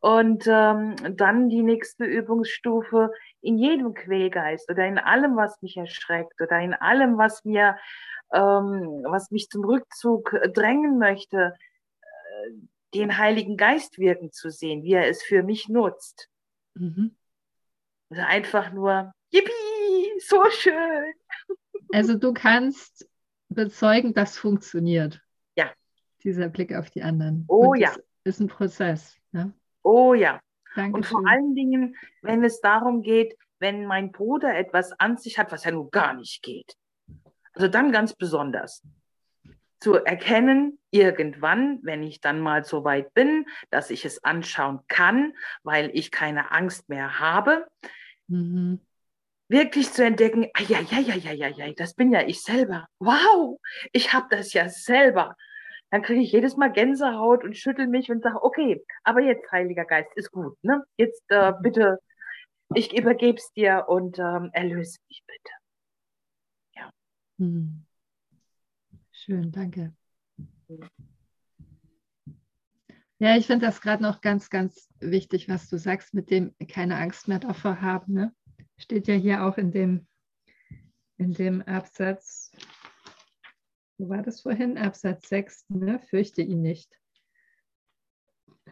Und ähm, dann die nächste Übungsstufe in jedem Quälgeist oder in allem, was mich erschreckt oder in allem, was mir, ähm, was mich zum Rückzug drängen möchte, äh, den Heiligen Geist wirken zu sehen, wie er es für mich nutzt. Mhm. Also einfach nur, yippie, so schön. Also du kannst bezeugen, das funktioniert. Ja. Dieser Blick auf die anderen. Oh Und ja. ist ein Prozess. Ne? Oh ja. Dankeschön. Und vor allen Dingen, wenn es darum geht, wenn mein Bruder etwas an sich hat, was ja nun gar nicht geht. Also dann ganz besonders zu erkennen, irgendwann, wenn ich dann mal so weit bin, dass ich es anschauen kann, weil ich keine Angst mehr habe, mhm. wirklich zu entdecken, ah, ja, ja, ja, ja, ja, ja, das bin ja ich selber. Wow, ich habe das ja selber. Dann kriege ich jedes Mal Gänsehaut und schüttel mich und sage, okay, aber jetzt, Heiliger Geist, ist gut. Ne? Jetzt äh, bitte, ich übergebe es dir und ähm, erlöse mich bitte. Ja. Mhm. Schön, danke. Ja, ich finde das gerade noch ganz, ganz wichtig, was du sagst, mit dem keine Angst mehr davor haben. Ne? Steht ja hier auch in dem, in dem Absatz, wo war das vorhin? Absatz 6, ne? fürchte ihn nicht.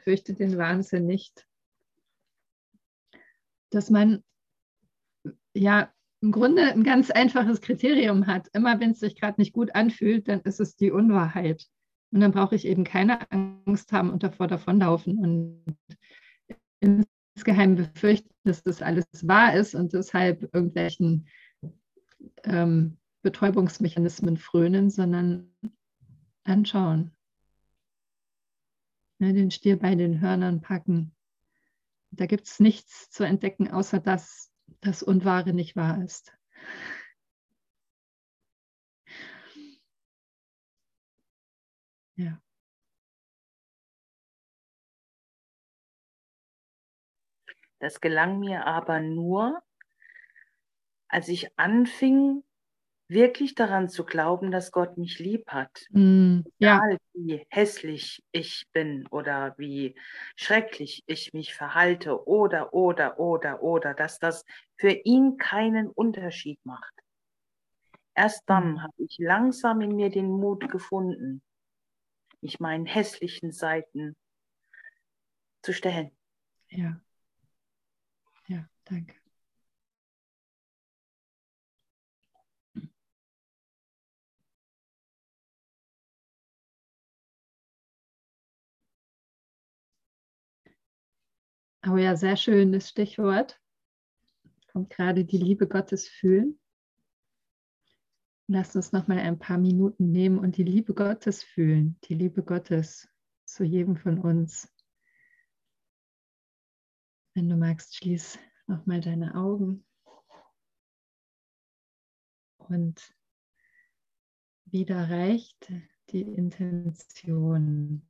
Fürchte den Wahnsinn nicht. Dass man ja im Grunde ein ganz einfaches Kriterium hat. Immer wenn es sich gerade nicht gut anfühlt, dann ist es die Unwahrheit. Und dann brauche ich eben keine Angst haben und davor davonlaufen und insgeheim befürchten, dass das alles wahr ist und deshalb irgendwelchen ähm, Betäubungsmechanismen frönen, sondern anschauen. Ja, den Stier bei den Hörnern packen. Da gibt es nichts zu entdecken, außer dass das Unwahre nicht wahr ist. Ja. Das gelang mir aber nur, als ich anfing, wirklich daran zu glauben, dass Gott mich lieb hat. Mm, ja. Egal wie hässlich ich bin oder wie schrecklich ich mich verhalte oder, oder, oder, oder, dass das für ihn keinen Unterschied macht. Erst dann mm. habe ich langsam in mir den Mut gefunden, mich meinen hässlichen Seiten zu stellen. Ja. Ja, danke. Oh ja, sehr schönes Stichwort. Kommt gerade die Liebe Gottes fühlen. Lasst uns noch mal ein paar Minuten nehmen und die Liebe Gottes fühlen. Die Liebe Gottes zu jedem von uns. Wenn du magst, schließ noch mal deine Augen. Und wieder reicht die Intention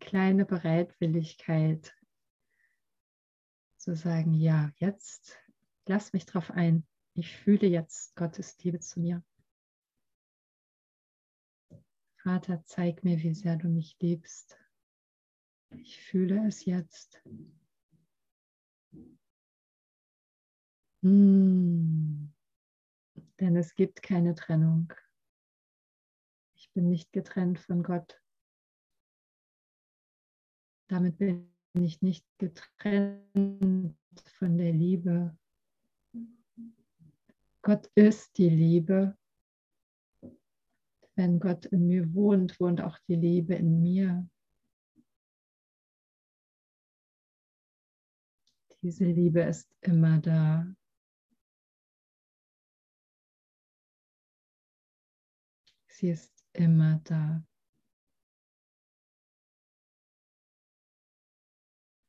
kleine Bereitwilligkeit zu sagen, ja, jetzt lass mich drauf ein. Ich fühle jetzt Gottes Liebe zu mir. Vater, zeig mir, wie sehr du mich liebst. Ich fühle es jetzt. Hm. Denn es gibt keine Trennung. Ich bin nicht getrennt von Gott. Damit bin ich nicht getrennt von der Liebe. Gott ist die Liebe. Wenn Gott in mir wohnt, wohnt auch die Liebe in mir. Diese Liebe ist immer da. Sie ist immer da.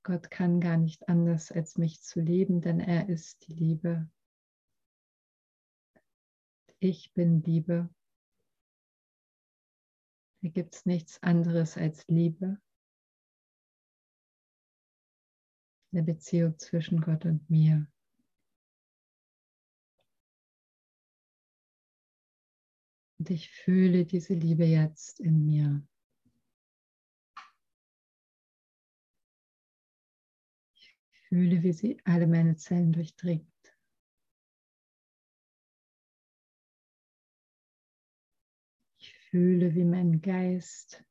Gott kann gar nicht anders, als mich zu lieben, denn er ist die Liebe. Ich bin Liebe. Hier gibt es nichts anderes als Liebe. Eine Beziehung zwischen Gott und mir. Und ich fühle diese Liebe jetzt in mir. Fühle, wie sie alle meine Zellen durchdringt. Ich fühle, wie mein Geist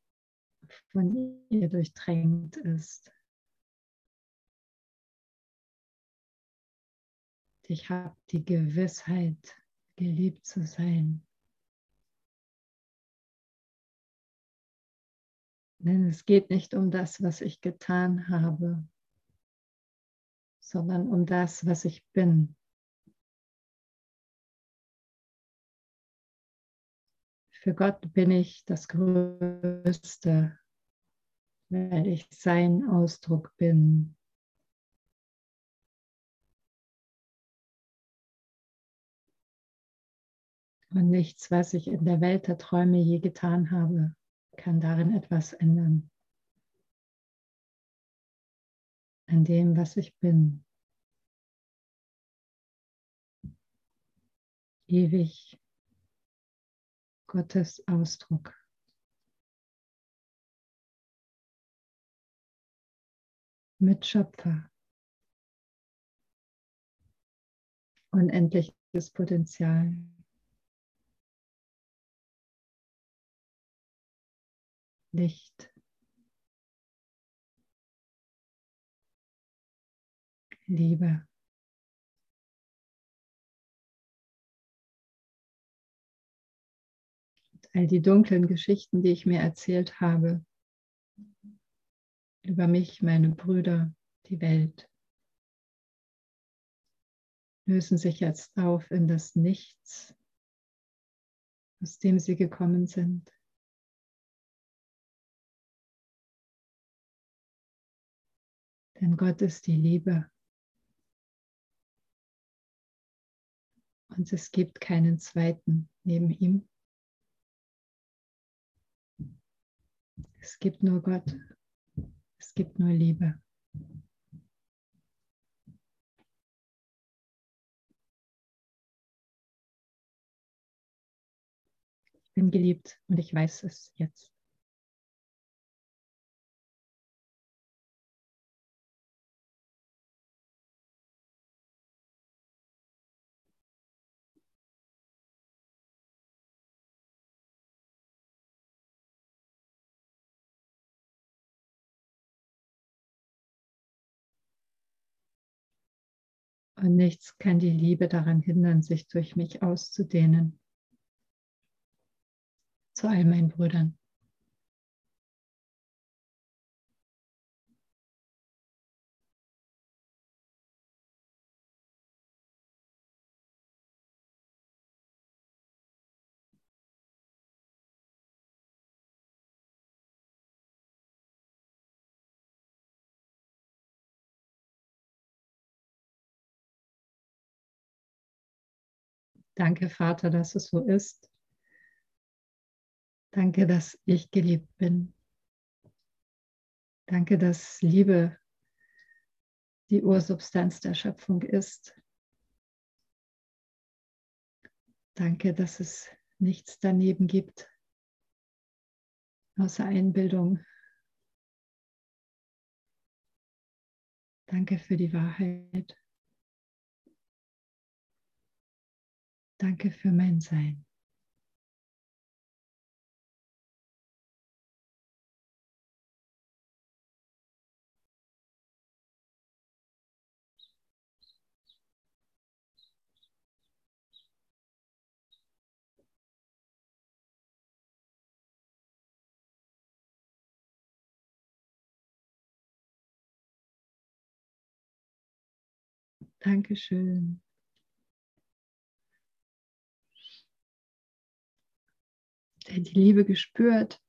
von ihr durchdrängt ist. Ich habe die Gewissheit, geliebt zu sein. Denn es geht nicht um das, was ich getan habe, sondern um das, was ich bin. Für Gott bin ich das Größte, weil ich sein Ausdruck bin. Und nichts, was ich in der Welt der Träume je getan habe, kann darin etwas ändern. An dem, was ich bin. Ewig Gottes Ausdruck. Mitschöpfer. Unendliches Potenzial. Licht. Liebe. all die dunklen Geschichten, die ich mir erzählt habe, über mich, meine Brüder, die Welt, lösen sich jetzt auf in das Nichts, aus dem sie gekommen sind. Denn Gott ist die Liebe. Und es gibt keinen zweiten neben ihm. Es gibt nur Gott. Es gibt nur Liebe. Ich bin geliebt und ich weiß es jetzt. Und nichts kann die Liebe daran hindern, sich durch mich auszudehnen. Zu all meinen Brüdern. Danke, Vater, dass es so ist. Danke, dass ich geliebt bin. Danke, dass Liebe die Ursubstanz der Schöpfung ist. Danke, dass es nichts daneben gibt, außer Einbildung. Danke für die Wahrheit. Danke für mein Sein. Dankeschön. Die Liebe gespürt.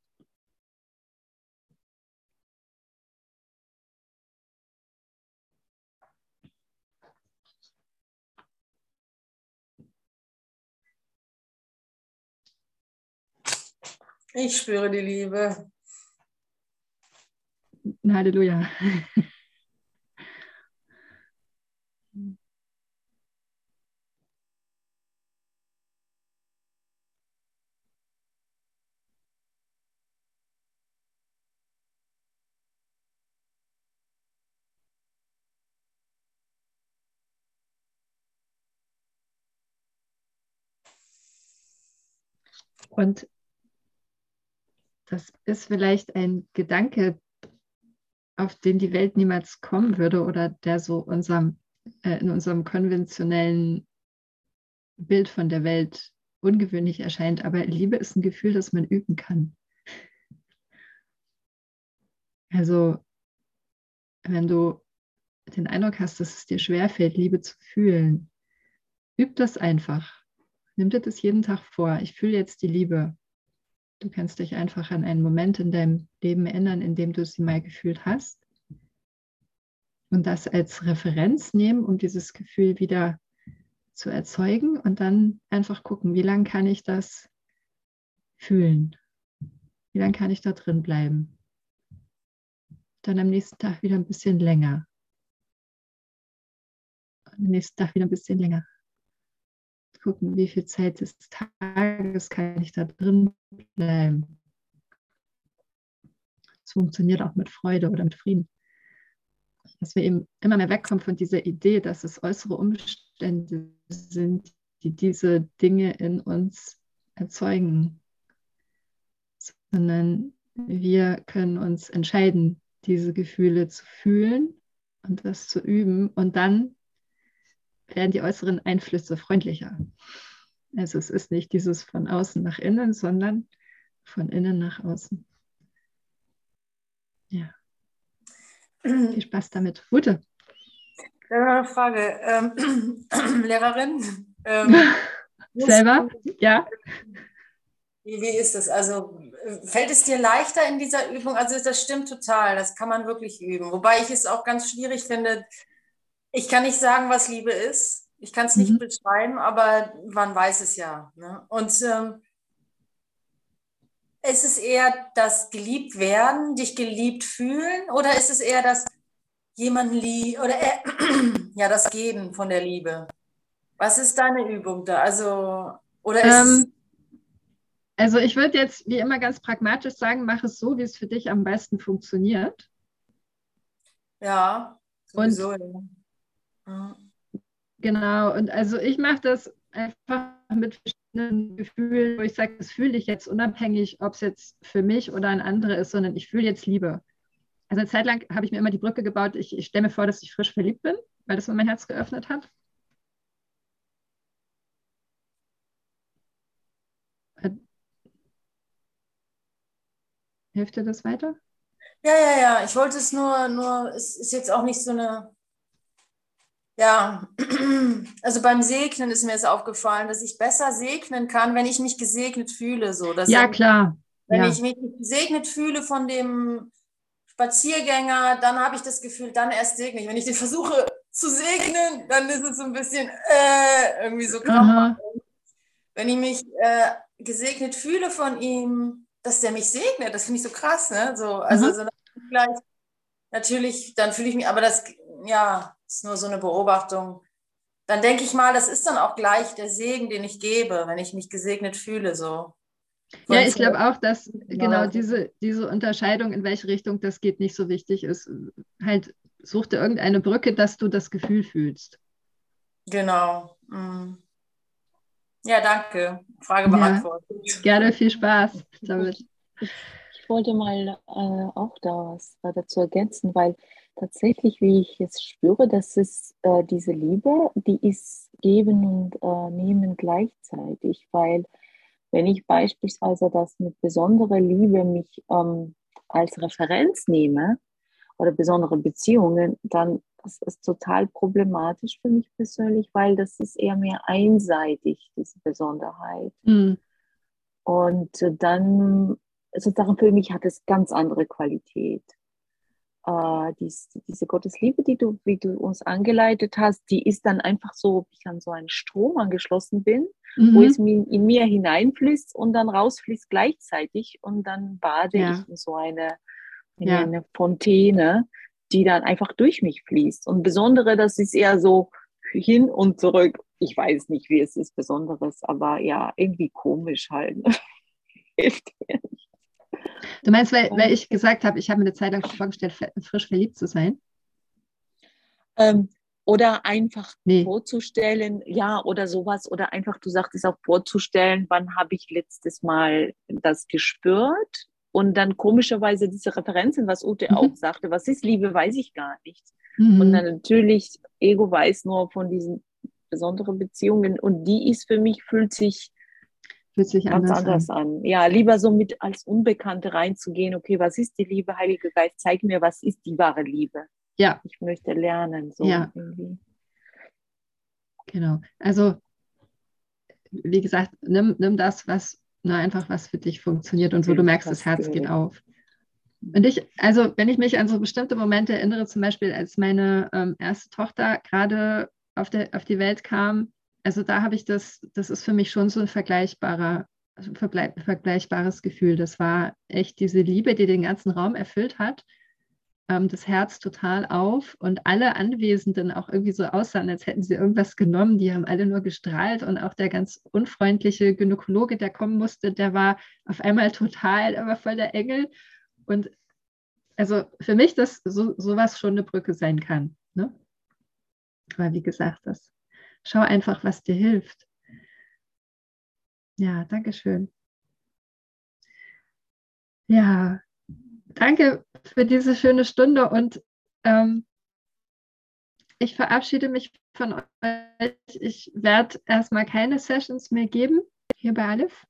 Ich spüre die Liebe. Halleluja. Und das ist vielleicht ein Gedanke, auf den die Welt niemals kommen würde oder der so unserem, äh, in unserem konventionellen Bild von der Welt ungewöhnlich erscheint. Aber Liebe ist ein Gefühl, das man üben kann. Also, wenn du den Eindruck hast, dass es dir schwerfällt, Liebe zu fühlen, üb das einfach. Nimm dir das jeden Tag vor. Ich fühle jetzt die Liebe. Du kannst dich einfach an einen Moment in deinem Leben erinnern, in dem du sie mal gefühlt hast. Und das als Referenz nehmen, um dieses Gefühl wieder zu erzeugen und dann einfach gucken, wie lange kann ich das fühlen? Wie lange kann ich da drin bleiben? Dann am nächsten Tag wieder ein bisschen länger. am nächsten Tag wieder ein bisschen länger. Gucken, wie viel Zeit des Tages kann ich da drin bleiben. Es funktioniert auch mit Freude oder mit Frieden. Dass wir eben immer mehr wegkommen von dieser Idee, dass es äußere Umstände sind, die diese Dinge in uns erzeugen sondern wir können uns entscheiden, diese Gefühle zu fühlen und das zu üben und dann werden die äußeren Einflüsse freundlicher. Also es ist nicht dieses von außen nach innen, sondern von innen nach außen. Ja. Viel Spaß damit. Ute. Eine Frage. Ähm, Lehrerin? Ähm, Selber? Ja. Wie, wie ist das? Also fällt es dir leichter in dieser Übung? Also das stimmt total, das kann man wirklich üben. Wobei ich es auch ganz schwierig finde. Ich kann nicht sagen, was Liebe ist. Ich kann es nicht mhm. beschreiben, aber man weiß es ja. Ne? Und ähm, ist es eher das geliebt werden, dich geliebt fühlen, oder ist es eher das jemanden lieb oder äh, ja das Geben von der Liebe? Was ist deine Übung da? Also oder ist ähm, also ich würde jetzt wie immer ganz pragmatisch sagen, mach es so, wie es für dich am besten funktioniert. Ja, sowieso. Und, ja. Genau, und also ich mache das einfach mit verschiedenen Gefühlen, wo ich sage, das fühle ich jetzt unabhängig, ob es jetzt für mich oder ein anderer ist, sondern ich fühle jetzt Liebe. Also eine Zeit lang habe ich mir immer die Brücke gebaut, ich, ich stelle mir vor, dass ich frisch verliebt bin, weil das mein Herz geöffnet hat. Hilft dir das weiter? Ja, ja, ja. Ich wollte es nur, nur, es ist jetzt auch nicht so eine. Ja, also beim Segnen ist mir es aufgefallen, dass ich besser segnen kann, wenn ich mich gesegnet fühle. So. Dass ja, klar. Wenn ja. ich mich gesegnet fühle von dem Spaziergänger, dann habe ich das Gefühl, dann erst segne ich. Wenn ich den versuche zu segnen, dann ist es so ein bisschen äh, irgendwie so krampfhaft. Wenn ich mich äh, gesegnet fühle von ihm, dass der mich segnet. Das finde ich so krass, ne? So, also mhm. so gleich, natürlich, dann fühle ich mich, aber das, ja, ist nur so eine Beobachtung. Dann denke ich mal, das ist dann auch gleich der Segen, den ich gebe, wenn ich mich gesegnet fühle, so. ja, ich glaube auch, dass genau diese, diese Unterscheidung, in welche Richtung das geht, nicht so wichtig ist. Halt, such dir irgendeine Brücke, dass du das Gefühl fühlst. Genau. Mhm. Ja, danke. Frage beantwortet. Ja, gerne, viel Spaß damit. Ich wollte mal äh, auch da was dazu ergänzen, weil tatsächlich, wie ich jetzt spüre, dass es äh, diese Liebe, die ist geben und äh, nehmen gleichzeitig, weil wenn ich beispielsweise das mit besonderer Liebe mich ähm, als Referenz nehme oder besondere Beziehungen, dann das ist total problematisch für mich persönlich, weil das ist eher mehr einseitig, diese Besonderheit. Mhm. Und dann sozusagen für mich hat es ganz andere Qualität. Äh, dies, diese Gottesliebe, die du, wie du uns angeleitet hast, die ist dann einfach so, ob ich an so einen Strom angeschlossen bin, mhm. wo es in mir hineinfließt und dann rausfließt gleichzeitig und dann bade ja. ich in so eine, in ja. eine Fontäne die dann einfach durch mich fließt. Und Besondere, das ist eher so hin und zurück. Ich weiß nicht, wie es ist, Besonderes, aber ja, irgendwie komisch halt. Hilft mir nicht. Du meinst, weil, weil ich gesagt habe, ich habe mir eine Zeit lang vorgestellt, frisch verliebt zu sein? Ähm, oder einfach nee. vorzustellen, ja, oder sowas, oder einfach, du sagtest auch vorzustellen, wann habe ich letztes Mal das gespürt und dann komischerweise diese Referenzen, was Ute mhm. auch sagte, was ist Liebe, weiß ich gar nicht. Mhm. Und dann natürlich, Ego weiß nur von diesen besonderen Beziehungen und die ist für mich, fühlt sich Fühlt sich ganz anders, anders an. an. Ja, lieber so mit als Unbekannte reinzugehen. Okay, was ist die Liebe? Heiliger Geist, zeig mir, was ist die wahre Liebe? Ja. Ich möchte lernen. So ja. irgendwie. Genau. Also, wie gesagt, nimm, nimm das, was na, einfach was für dich funktioniert und wo du merkst, das Herz geht auf. Und ich, also wenn ich mich an so bestimmte Momente erinnere, zum Beispiel als meine ähm, erste Tochter gerade auf, auf die Welt kam, also da habe ich das, das ist für mich schon so ein vergleichbarer, vergleichbares Gefühl. Das war echt diese Liebe, die den ganzen Raum erfüllt hat, ähm, das Herz total auf und alle Anwesenden auch irgendwie so aussahen, als hätten sie irgendwas genommen. Die haben alle nur gestrahlt und auch der ganz unfreundliche Gynäkologe, der kommen musste, der war auf einmal total, aber voll der Engel. Und also für mich, dass so, sowas schon eine Brücke sein kann. Ne? Aber wie gesagt, das schau einfach, was dir hilft. Ja, danke schön. Ja, danke für diese schöne Stunde und ähm, ich verabschiede mich von euch. Ich werde erstmal keine Sessions mehr geben hier bei Aleph.